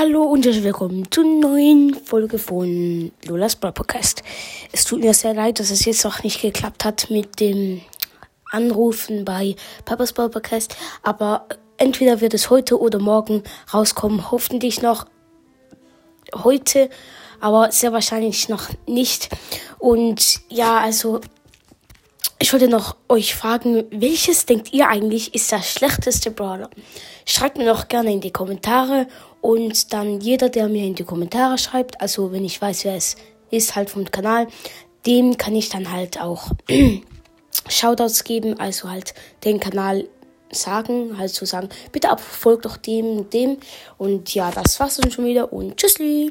Hallo und herzlich willkommen zur neuen Folge von Lolas Brawl Podcast. Es tut mir sehr leid, dass es jetzt noch nicht geklappt hat mit dem Anrufen bei Papas Brawl Podcast, aber entweder wird es heute oder morgen rauskommen, hoffentlich noch heute, aber sehr wahrscheinlich noch nicht. Und ja, also ich wollte noch euch fragen, welches denkt ihr eigentlich ist der schlechteste Brawler? Schreibt mir noch gerne in die Kommentare und dann jeder, der mir in die Kommentare schreibt, also wenn ich weiß, wer es ist, halt vom Kanal, dem kann ich dann halt auch Shoutouts geben, also halt den Kanal sagen, halt so sagen, bitte abfolgt doch dem und dem. Und ja, das war's dann schon wieder und tschüssli.